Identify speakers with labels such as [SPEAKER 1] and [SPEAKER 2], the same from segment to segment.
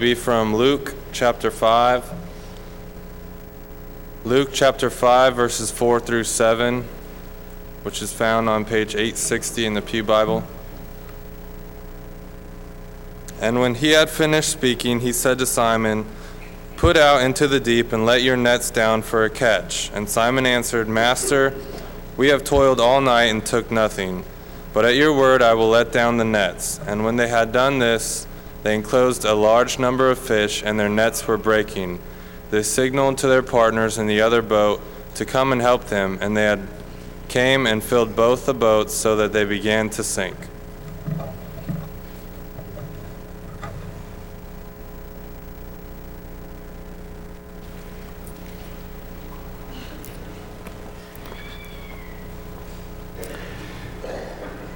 [SPEAKER 1] be from Luke chapter 5. Luke chapter 5, verses 4 through 7, which is found on page 860 in the Pew Bible. And when he had finished speaking, he said to Simon, Put out into the deep and let your nets down for a catch. And Simon answered, Master, we have toiled all night and took nothing, but at your word I will let down the nets. And when they had done this, they enclosed a large number of fish, and their nets were breaking. They signaled to their partners in the other boat to come and help them, and they had came and filled both the boats so that they began to sink.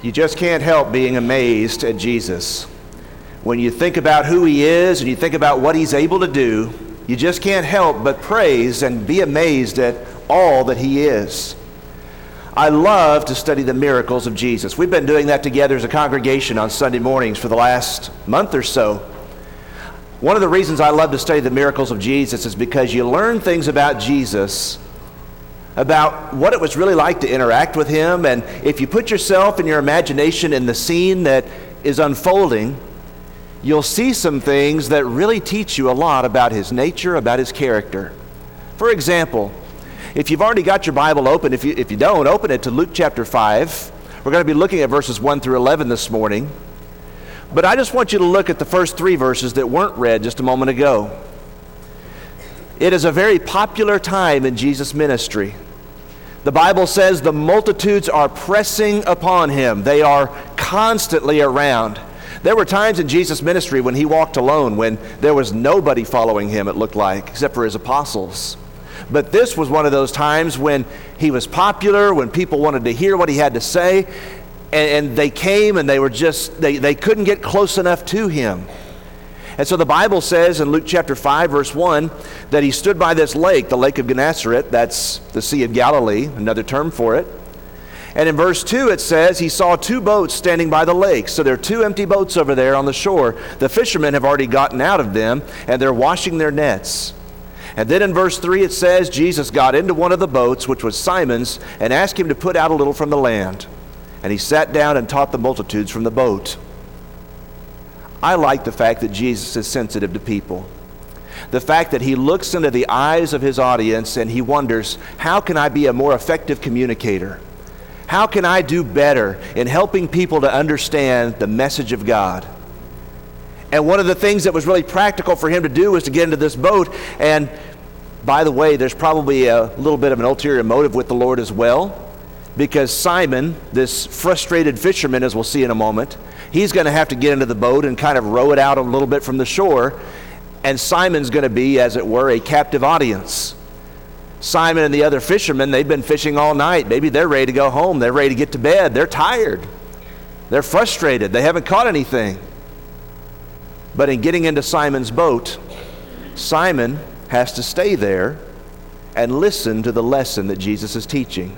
[SPEAKER 2] You just can't help being amazed at Jesus when you think about who he is and you think about what he's able to do, you just can't help but praise and be amazed at all that he is. I love to study the miracles of Jesus. We've been doing that together as a congregation on Sunday mornings for the last month or so. One of the reasons I love to study the miracles of Jesus is because you learn things about Jesus, about what it was really like to interact with him. And if you put yourself and your imagination in the scene that is unfolding, you'll see some things that really teach you a lot about his nature, about his character. For example, if you've already got your Bible open, if you, if you don't, open it to Luke chapter 5. We're going to be looking at verses 1 through 11 this morning. But I just want you to look at the first three verses that weren't read just a moment ago. It is a very popular time in Jesus' ministry. The Bible says the multitudes are pressing upon him, they are constantly around. There were times in Jesus' ministry when he walked alone, when there was nobody following him, it looked like, except for his apostles. But this was one of those times when he was popular, when people wanted to hear what he had to say, and, and they came and they were just, they, they couldn't get close enough to him. And so the Bible says in Luke chapter 5, verse 1, that he stood by this lake, the lake of Gennesaret, that's the Sea of Galilee, another term for it. And in verse 2, it says he saw two boats standing by the lake. So there are two empty boats over there on the shore. The fishermen have already gotten out of them, and they're washing their nets. And then in verse 3, it says Jesus got into one of the boats, which was Simon's, and asked him to put out a little from the land. And he sat down and taught the multitudes from the boat. I like the fact that Jesus is sensitive to people. The fact that he looks into the eyes of his audience and he wonders, how can I be a more effective communicator? How can I do better in helping people to understand the message of God? And one of the things that was really practical for him to do was to get into this boat. And by the way, there's probably a little bit of an ulterior motive with the Lord as well. Because Simon, this frustrated fisherman, as we'll see in a moment, he's going to have to get into the boat and kind of row it out a little bit from the shore. And Simon's going to be, as it were, a captive audience. Simon and the other fishermen, they've been fishing all night. Maybe they're ready to go home. They're ready to get to bed. They're tired. They're frustrated. They haven't caught anything. But in getting into Simon's boat, Simon has to stay there and listen to the lesson that Jesus is teaching.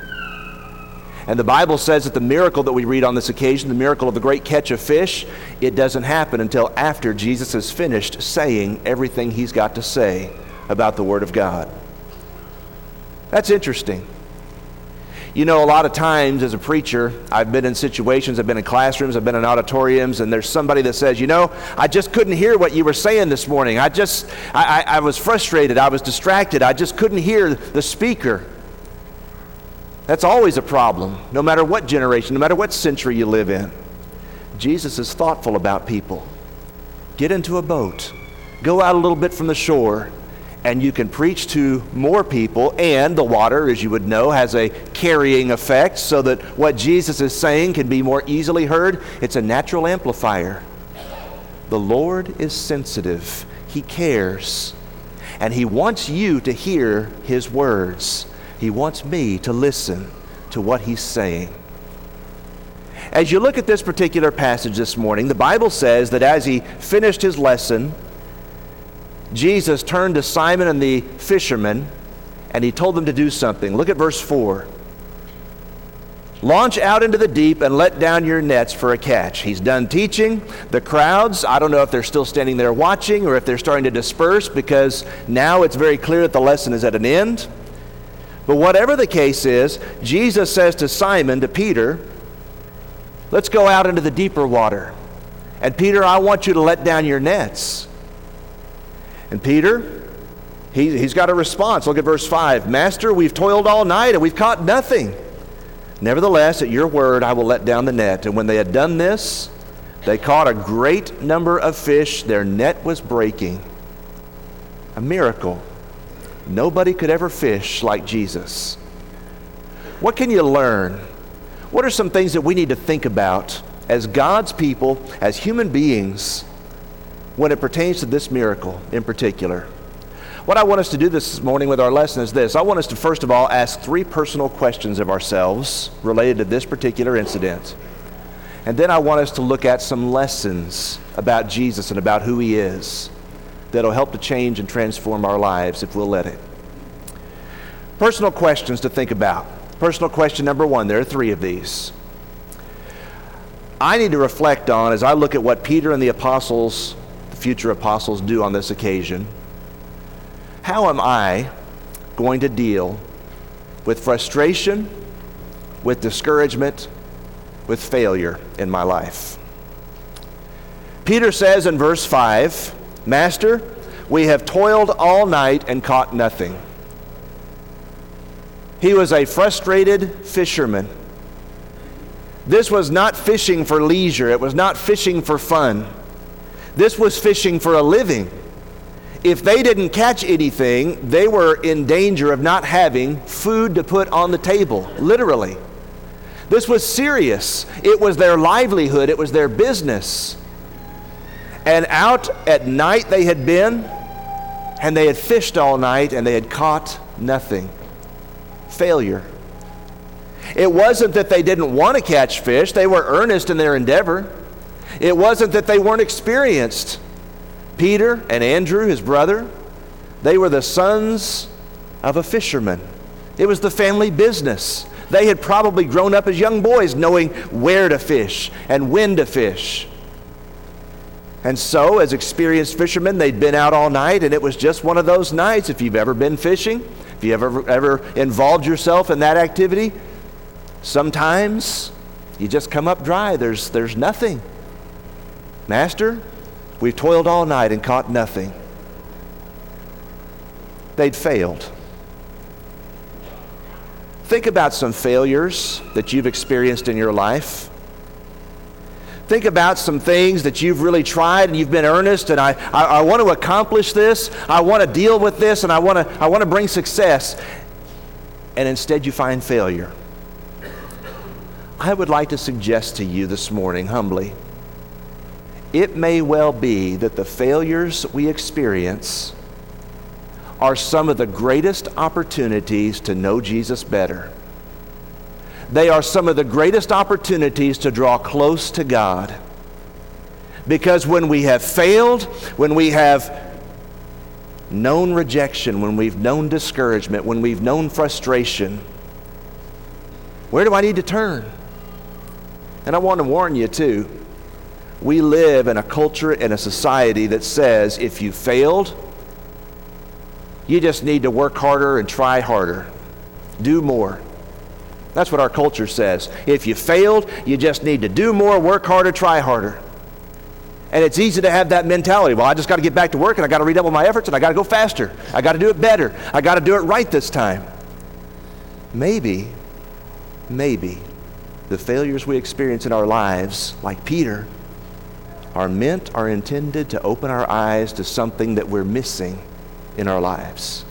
[SPEAKER 2] And the Bible says that the miracle that we read on this occasion, the miracle of the great catch of fish, it doesn't happen until after Jesus has finished saying everything he's got to say about the Word of God. That's interesting. You know, a lot of times as a preacher, I've been in situations, I've been in classrooms, I've been in auditoriums, and there's somebody that says, You know, I just couldn't hear what you were saying this morning. I just, I, I, I was frustrated, I was distracted, I just couldn't hear the speaker. That's always a problem, no matter what generation, no matter what century you live in. Jesus is thoughtful about people. Get into a boat, go out a little bit from the shore, and you can preach to more people. And the water, as you would know, has a carrying effect so that what Jesus is saying can be more easily heard. It's a natural amplifier. The Lord is sensitive, He cares, and He wants you to hear His words. He wants me to listen to what He's saying. As you look at this particular passage this morning, the Bible says that as he finished his lesson, Jesus turned to Simon and the fishermen and he told them to do something. Look at verse 4. Launch out into the deep and let down your nets for a catch. He's done teaching. The crowds, I don't know if they're still standing there watching or if they're starting to disperse because now it's very clear that the lesson is at an end. But whatever the case is, Jesus says to Simon, to Peter, let's go out into the deeper water. And Peter, I want you to let down your nets. And Peter, he, he's got a response. Look at verse 5. Master, we've toiled all night and we've caught nothing. Nevertheless, at your word, I will let down the net. And when they had done this, they caught a great number of fish. Their net was breaking. A miracle. Nobody could ever fish like Jesus. What can you learn? What are some things that we need to think about as God's people, as human beings, when it pertains to this miracle in particular? What I want us to do this morning with our lesson is this. I want us to first of all ask three personal questions of ourselves related to this particular incident. And then I want us to look at some lessons about Jesus and about who he is that'll help to change and transform our lives if we'll let it. Personal questions to think about. Personal question number one, there are three of these. I need to reflect on as I look at what Peter and the apostles, future apostles, do on this occasion. How am I going to deal with frustration, with discouragement, with failure in my life? Peter says in verse 5 Master, we have toiled all night and caught nothing. He was a frustrated fisherman. This was not fishing for leisure, it was not fishing for fun. This was fishing for a living if they didn't catch anything, they were in danger of not having food to put on the table, literally. This was serious. It was their livelihood, it was their business. And out at night they had been, and they had fished all night, and they had caught nothing. Failure. It wasn't that they didn't want to catch fish, they were earnest in their endeavor. It wasn't that they weren't experienced. Peter and Andrew, his brother, they were the sons of a fisherman. It was the family business. They had probably grown up as young boys knowing where to fish and when to fish. And so, as experienced fishermen, they'd been out all night, and it was just one of those nights. If you've ever been fishing, if you ever, ever involved yourself in that activity, sometimes you just come up dry. There's, there's nothing. Master, We've toiled all night and caught nothing. They'd failed. Think about some failures that you've experienced in your life. Think about some things that you've really tried and you've been earnest, and I, I, I want to accomplish this, I want to deal with this, and I want to, I want to bring success. And instead, you find failure. I would like to suggest to you this morning, humbly, it may well be that the failures we experience are some of the greatest opportunities to know Jesus better. They are some of the greatest opportunities to draw close to God. Because when we have failed, when we have known rejection, when we've known discouragement, when we've known frustration, where do I need to turn? And I want to warn you, too we live in a culture and a society that says if you failed, you just need to work harder and try harder, do more. That's what our culture says. If you failed, you just need to do more, work harder, try harder. And it's easy to have that mentality. Well, I just got to get back to work and I got to redouble my efforts and I got to go faster. I got to do it better. I got to do it right this time. Maybe, maybe the failures we experience in our lives, like Peter, are meant, are intended to open our eyes to something that we're missing in our lives.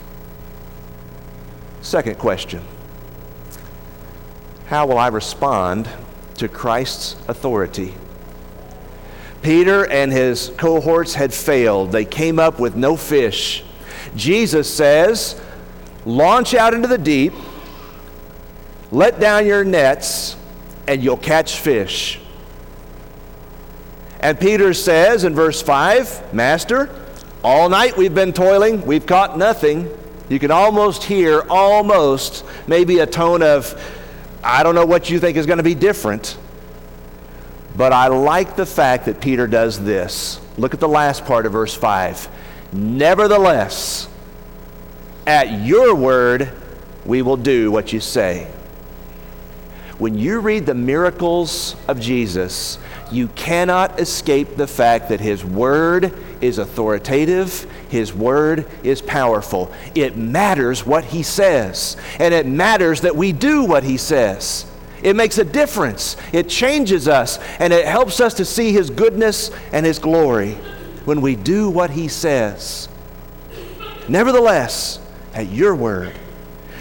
[SPEAKER 2] Second question How will I respond to Christ's authority? Peter and his cohorts had failed. They came up with no fish. Jesus says, Launch out into the deep, let down your nets, and you'll catch fish. And Peter says in verse 5 Master, all night we've been toiling, we've caught nothing. You can almost hear, almost, maybe a tone of I don't know what you think is going to be different, but I like the fact that Peter does this. Look at the last part of verse 5. Nevertheless, at your word, we will do what you say. When you read the miracles of Jesus, you cannot escape the fact that His Word is authoritative, His Word is powerful. It matters what He says, and it matters that we do what He says. It makes a difference, it changes us, and it helps us to see His goodness and His glory when we do what He says. Nevertheless, at your word,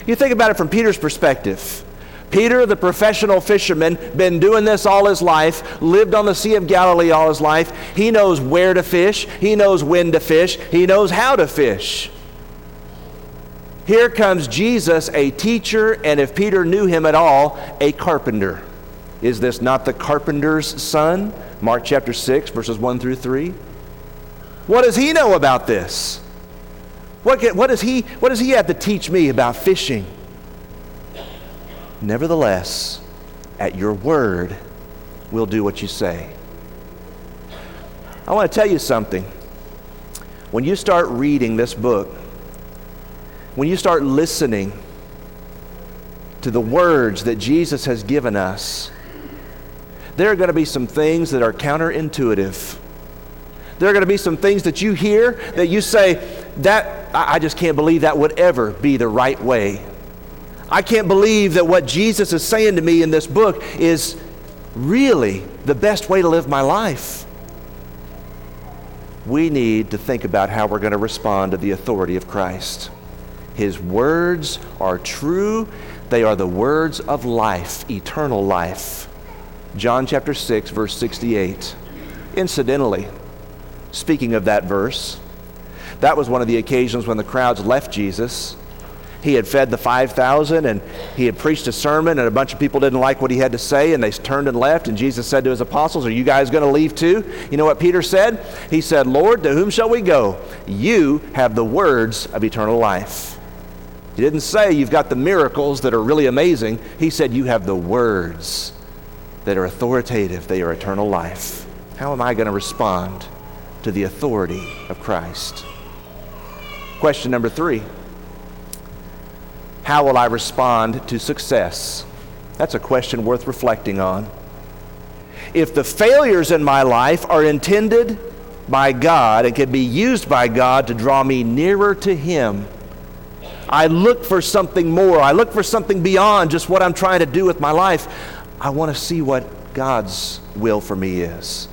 [SPEAKER 2] you think about it from Peter's perspective. Peter, the professional fisherman, been doing this all his life, lived on the Sea of Galilee all his life. He knows where to fish, he knows when to fish, he knows how to fish. Here comes Jesus, a teacher, and if Peter knew him at all, a carpenter. Is this not the carpenter's son? Mark chapter 6, verses 1 through 3. What does he know about this? What, does he, what does he have to teach me about fishing? Nevertheless, at your word, we'll do what you say. I want to tell you something. When you start reading this book, when you start listening to the words that Jesus has given us, there are going to be some things that are counterintuitive. There are going to be some things that you hear that you say, that I just can't believe that would ever be the right way I can't believe that what Jesus is saying to me in this book is really the best way to live my life. We need to think about how we're going to respond to the authority of Christ. His words are true, they are the words of life, eternal life. John chapter 6, verse 68. Incidentally, speaking of that verse, that was one of the occasions when the crowds left Jesus he had fed the 5,000 and he had preached a sermon, and a bunch of people didn't like what he had to say, and they turned and left. And Jesus said to his apostles, Are you guys going to leave too? You know what Peter said? He said, Lord, to whom shall we go? You have the words of eternal life. He didn't say you've got the miracles that are really amazing. He said you have the words that are authoritative, they are eternal life. How am I going to respond to the authority of Christ? Question number three. How will I respond to success? That's a question worth reflecting on. If the failures in my life are intended by God and can be used by God to draw me nearer to Him, I look for something more. I look for something beyond just what I'm trying to do with my life. I want to see what God's will for me is.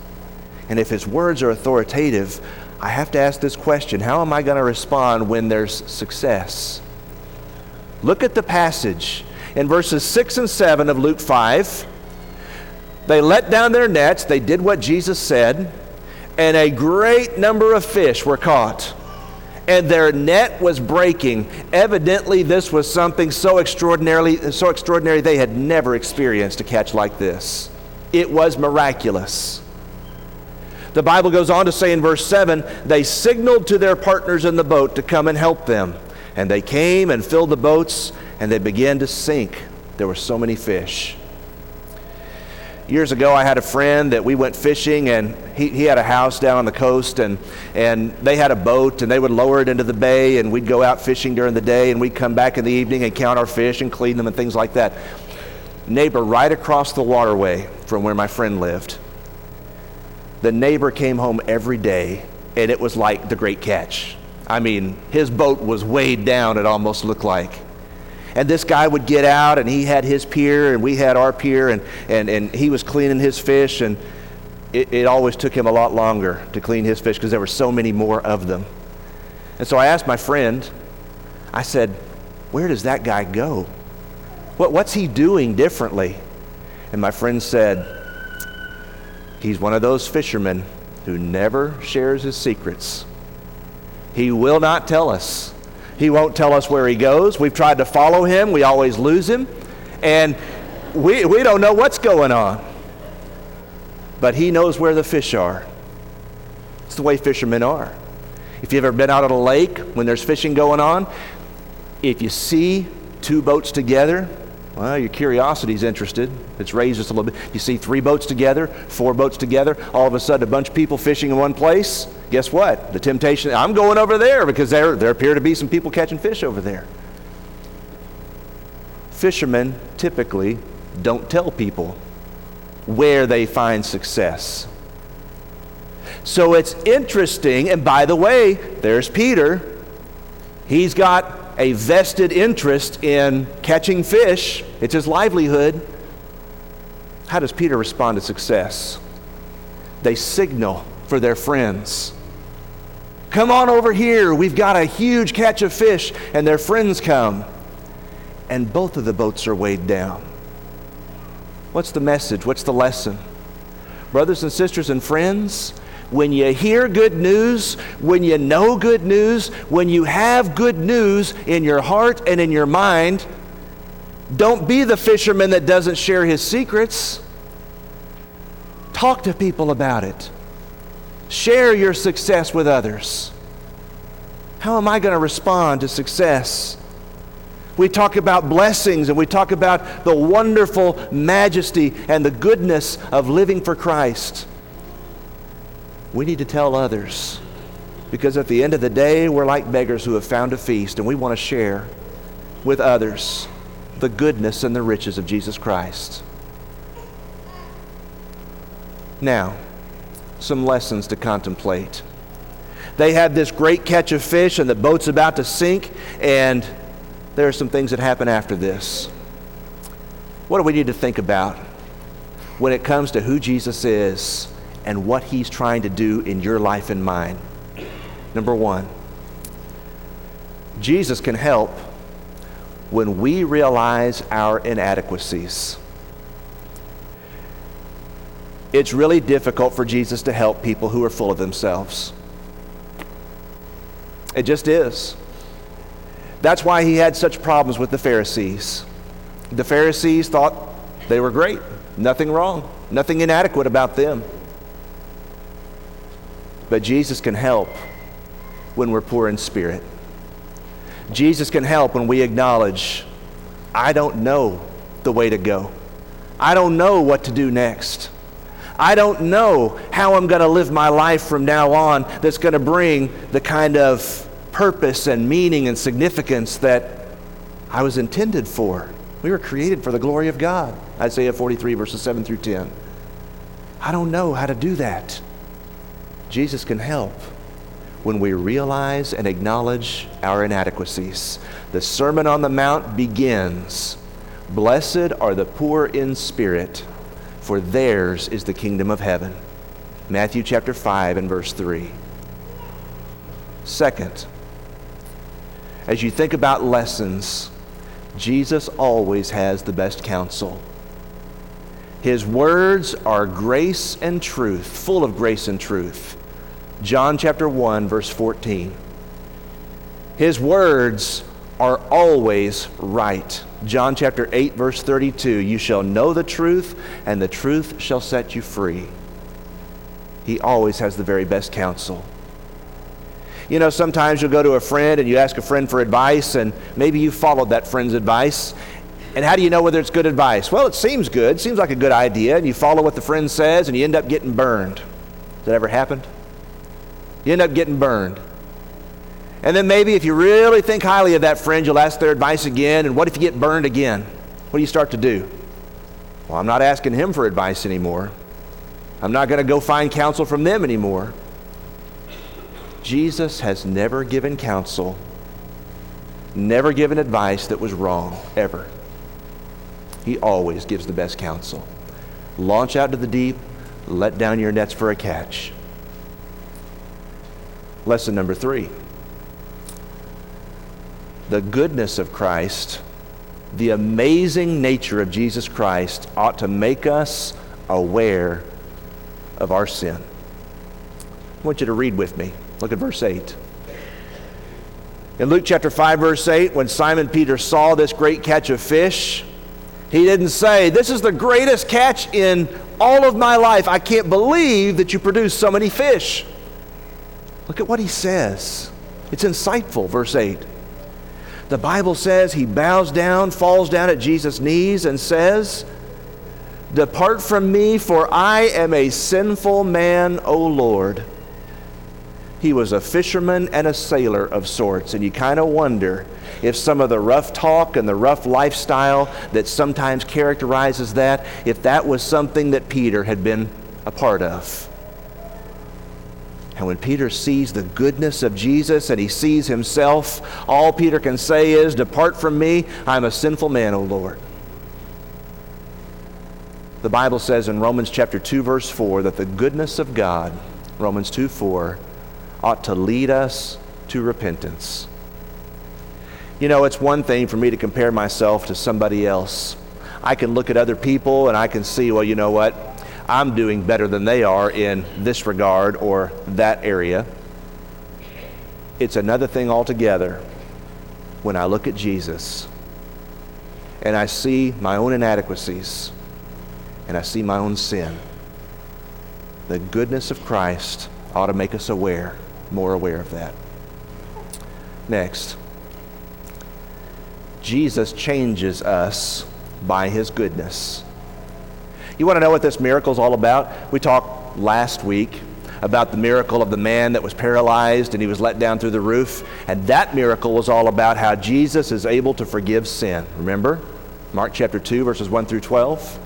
[SPEAKER 2] And if His words are authoritative, I have to ask this question How am I going to respond when there's success? Look at the passage in verses 6 and 7 of Luke 5. They let down their nets, they did what Jesus said, and a great number of fish were caught. And their net was breaking. Evidently, this was something so extraordinarily so extraordinary they had never experienced a catch like this. It was miraculous. The Bible goes on to say in verse 7 they signaled to their partners in the boat to come and help them. And they came and filled the boats, and they began to sink. There were so many fish. Years ago, I had a friend that we went fishing, and he, he had a house down on the coast, and, and they had a boat, and they would lower it into the bay, and we'd go out fishing during the day, and we'd come back in the evening and count our fish and clean them and things like that. Neighbor right across the waterway from where my friend lived. The neighbor came home every day, and it was like the great catch. I mean, his boat was weighed down, it almost looked like. And this guy would get out, and he had his pier, and we had our pier, and, and, and he was cleaning his fish, and it, it always took him a lot longer to clean his fish because there were so many more of them. And so I asked my friend, I said, Where does that guy go? What, what's he doing differently? And my friend said, He's one of those fishermen who never shares his secrets. He will not tell us. He won't tell us where he goes. We've tried to follow him, we always lose him, and we, we don't know what's going on. But he knows where the fish are. It's the way fishermen are. If you've ever been out on a lake when there's fishing going on, if you see two boats together, Well, your curiosity's interested. It's raised just a little bit. You see three boats together, four boats together, all of a sudden a bunch of people fishing in one place. Guess what? The temptation, I'm going over there because there, there appear to be some people catching fish over there. Fishermen typically don't tell people where they find success. So it's interesting, and by the way, there's Peter. He's got a vested interest in catching fish, it's his livelihood. How does Peter respond to success? They signal for their friends. Come on over here. We've got a huge catch of fish. And their friends come. And both of the boats are weighed down. What's the message? What's the lesson? Brothers and sisters and friends, when you hear good news, when you know good news, when you have good news in your heart and in your mind, don't be the fisherman that doesn't share his secrets. Talk to people about it. Share your success with others. How am I going to respond to success? We talk about blessings and we talk about the wonderful majesty and the goodness of living for Christ we need to tell others. Because at the end of the day, we're like beggars who have found a feast, and we want to share with others the goodness and the riches of Jesus Christ. Now, some lessons to contemplate. They have this great catch of fish, and the boat's about to sink, and there are some things that happen after this. What do we need to think about when it comes to who Jesus is and what He's trying to do in your life and mine. Number one, Jesus can help when we realize our inadequacies. It's really difficult for Jesus to help people who are full of themselves. It just is. That's why he had such problems with the Pharisees. The Pharisees thought they were great, nothing wrong, nothing inadequate about them. But Jesus can help when we're poor in spirit. Jesus can help when we acknowledge, I don't know the way to go. I don't know what to do next. I don't know how I'm going to live my life from now on that's going to bring the kind of purpose and meaning and significance that I was intended for. We were created for the glory of God. Isaiah 43, verses 7 through 10. I don't know how to do that. Jesus can help when we realize and acknowledge our inadequacies. The Sermon on the Mount begins Blessed are the poor in spirit, for theirs is the kingdom of heaven. Matthew chapter 5 and verse 3. Second, as you think about lessons, Jesus always has the best counsel. His words are grace and truth, full of grace and truth. John chapter 1, verse 14. His words are always right. John chapter 8, verse 32 You shall know the truth, and the truth shall set you free. He always has the very best counsel. You know, sometimes you'll go to a friend and you ask a friend for advice, and maybe you followed that friend's advice. And how do you know whether it's good advice? Well, it seems good, seems like a good idea, and you follow what the friend says, and you end up getting burned. Has that ever happened? You end up getting burned. And then maybe if you really think highly of that friend, you'll ask their advice again. And what if you get burned again? What do you start to do? Well, I'm not asking him for advice anymore. I'm not going to go find counsel from them anymore. Jesus has never given counsel, never given advice that was wrong, ever. He always gives the best counsel. Launch out to the deep, let down your nets for a catch. Lesson number three the goodness of Christ, the amazing nature of Jesus Christ ought to make us aware of our sin. I want you to read with me. Look at verse 8. In Luke chapter 5, verse 8, when Simon Peter saw this great catch of fish, he didn't say, This is the greatest catch in all of my life. I can't believe that you produced so many fish. Look at what he says. It's insightful, verse 8. The Bible says he bows down, falls down at Jesus' knees, and says, Depart from me, for I am a sinful man, O Lord. He was a fisherman and a sailor of sorts, and you kind of wonder if some of the rough talk and the rough lifestyle that sometimes characterizes that, if that was something that Peter had been a part of. And when Peter sees the goodness of Jesus and he sees himself, all Peter can say is, Depart from me, I'm a sinful man, O Lord. The Bible says in Romans chapter 2 verse 4 that the goodness of God, Romans 2 4, ought to lead us to repentance. You know, it's one thing for me to compare myself to somebody else. I can look at other people and I can see, well, you know what? I'm doing better than they are in this regard or that area. It's another thing altogether when I look at Jesus and I see my own inadequacies and I see my own sin. The goodness of Christ ought to make us aware, more aware of that. Next, Jesus changes us by his goodness. You want to know what this miracle is all about? We talked last week about the miracle of the man that was paralyzed and he was let down through the roof. And that miracle was all about how Jesus is able to forgive sin. Remember? Mark chapter 2, verses 1 through 12.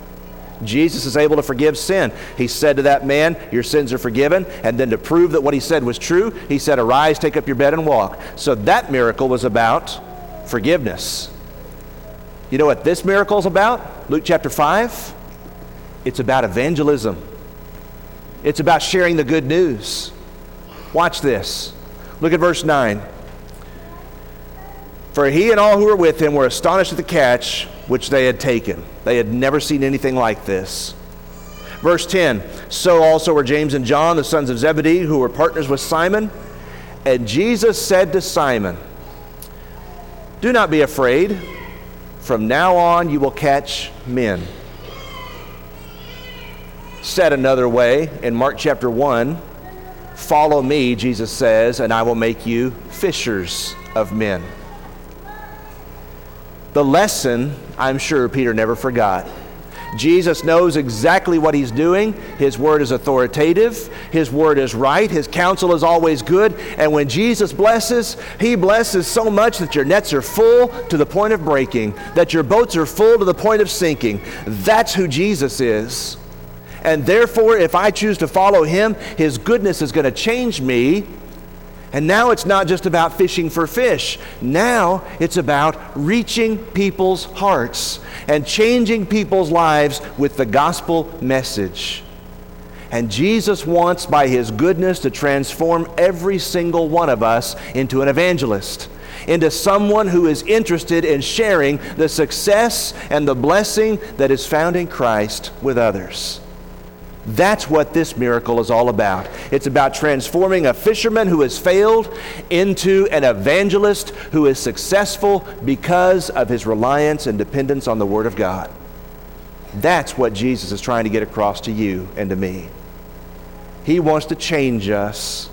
[SPEAKER 2] Jesus is able to forgive sin. He said to that man, Your sins are forgiven. And then to prove that what he said was true, he said, Arise, take up your bed, and walk. So that miracle was about forgiveness. You know what this miracle is about? Luke chapter 5. It's about evangelism, it's about sharing the good news. Watch this. Look at verse 9. For he and all who were with him were astonished at the catch which they had taken. They had never seen anything like this. Verse 10 So also were James and John, the sons of Zebedee, who were partners with Simon. And Jesus said to Simon, Do not be afraid. From now on you will catch men. Said another way, in Mark chapter 1, Follow me, Jesus says, and I will make you fishers of men. The lesson, I'm sure Peter never forgot. Jesus knows exactly what he's doing. His word is authoritative. His word is right. His counsel is always good. And when Jesus blesses, he blesses so much that your nets are full to the point of breaking, that your boats are full to the point of sinking. That's who Jesus is. And therefore, if I choose to follow him, his goodness is going to change me. And now it's not just about fishing for fish. Now it's about reaching people's hearts and changing people's lives with the gospel message. And Jesus wants, by his goodness, to transform every single one of us into an evangelist, into someone who is interested in sharing the success and the blessing that is found in Christ with others. That's what this miracle is all about. It's about transforming a fisherman who has failed into an evangelist who is successful because of his reliance and dependence on the Word of God. That's what Jesus is trying to get across to you and to me. He wants to change us,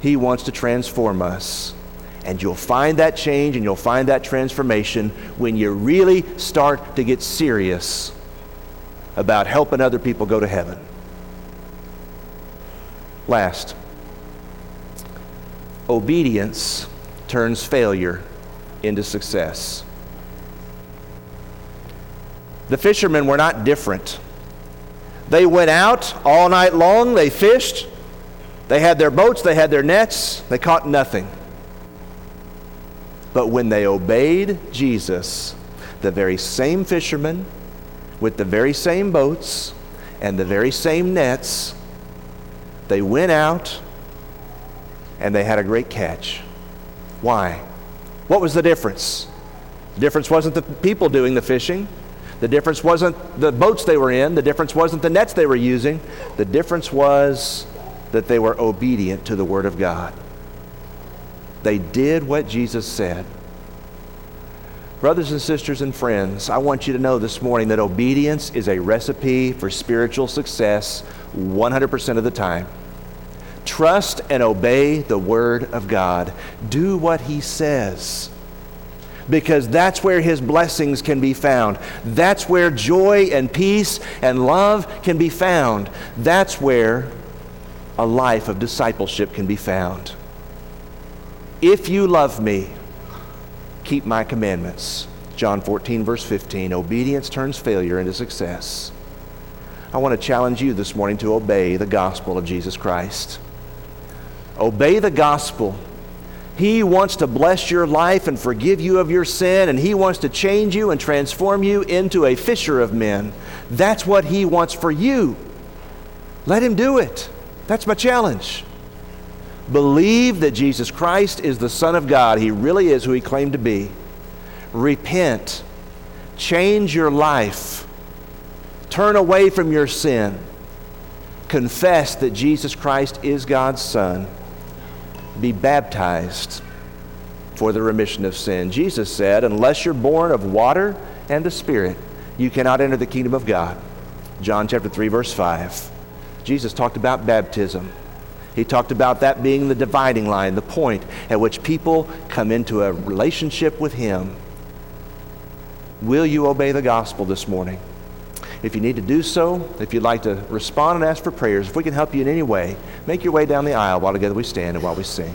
[SPEAKER 2] He wants to transform us. And you'll find that change and you'll find that transformation when you really start to get serious about helping other people go to heaven. Last, obedience turns failure into success. The fishermen were not different. They went out all night long, they fished, they had their boats, they had their nets, they caught nothing. But when they obeyed Jesus, the very same fishermen, with the very same boats and the very same nets. They went out and they had a great catch. Why? What was the difference? The difference wasn't the people doing the fishing. The difference wasn't the boats they were in. The difference wasn't the nets they were using. The difference was that they were obedient to the Word of God. They did what Jesus said. Brothers and sisters and friends, I want you to know this morning that obedience is a recipe for spiritual success 100% of the time. Trust and obey the Word of God. Do what He says. because that's where His blessings can be found. That's where joy and peace and love can be found. That's where a life of discipleship can be found. If you love me, keep my commandments. John 14, verse 15. Obedience turns failure into success. I want to challenge you this morning to obey the gospel of Jesus Christ. Obey the gospel. He wants to bless your life and forgive you of your sin, and He wants to change you and transform you into a fisher of men. That's what He wants for you. Let Him do it. That's my challenge. Believe that Jesus Christ is the Son of God. He really is who He claimed to be. Repent. Change your life. Turn away from your sin. Confess that Jesus Christ is God's Son. Be baptized for the remission of sin. Jesus said, Unless you're born of water and the Spirit, you cannot enter the kingdom of God. John chapter 3, verse 5. Jesus talked about baptism. He talked about that being the dividing line, the point at which people come into a relationship with Him. Will you obey the gospel this morning? If you need to do so, if you'd like to respond and ask for prayers, if we can help you in any way, make your way down the aisle while together we stand and while we sing.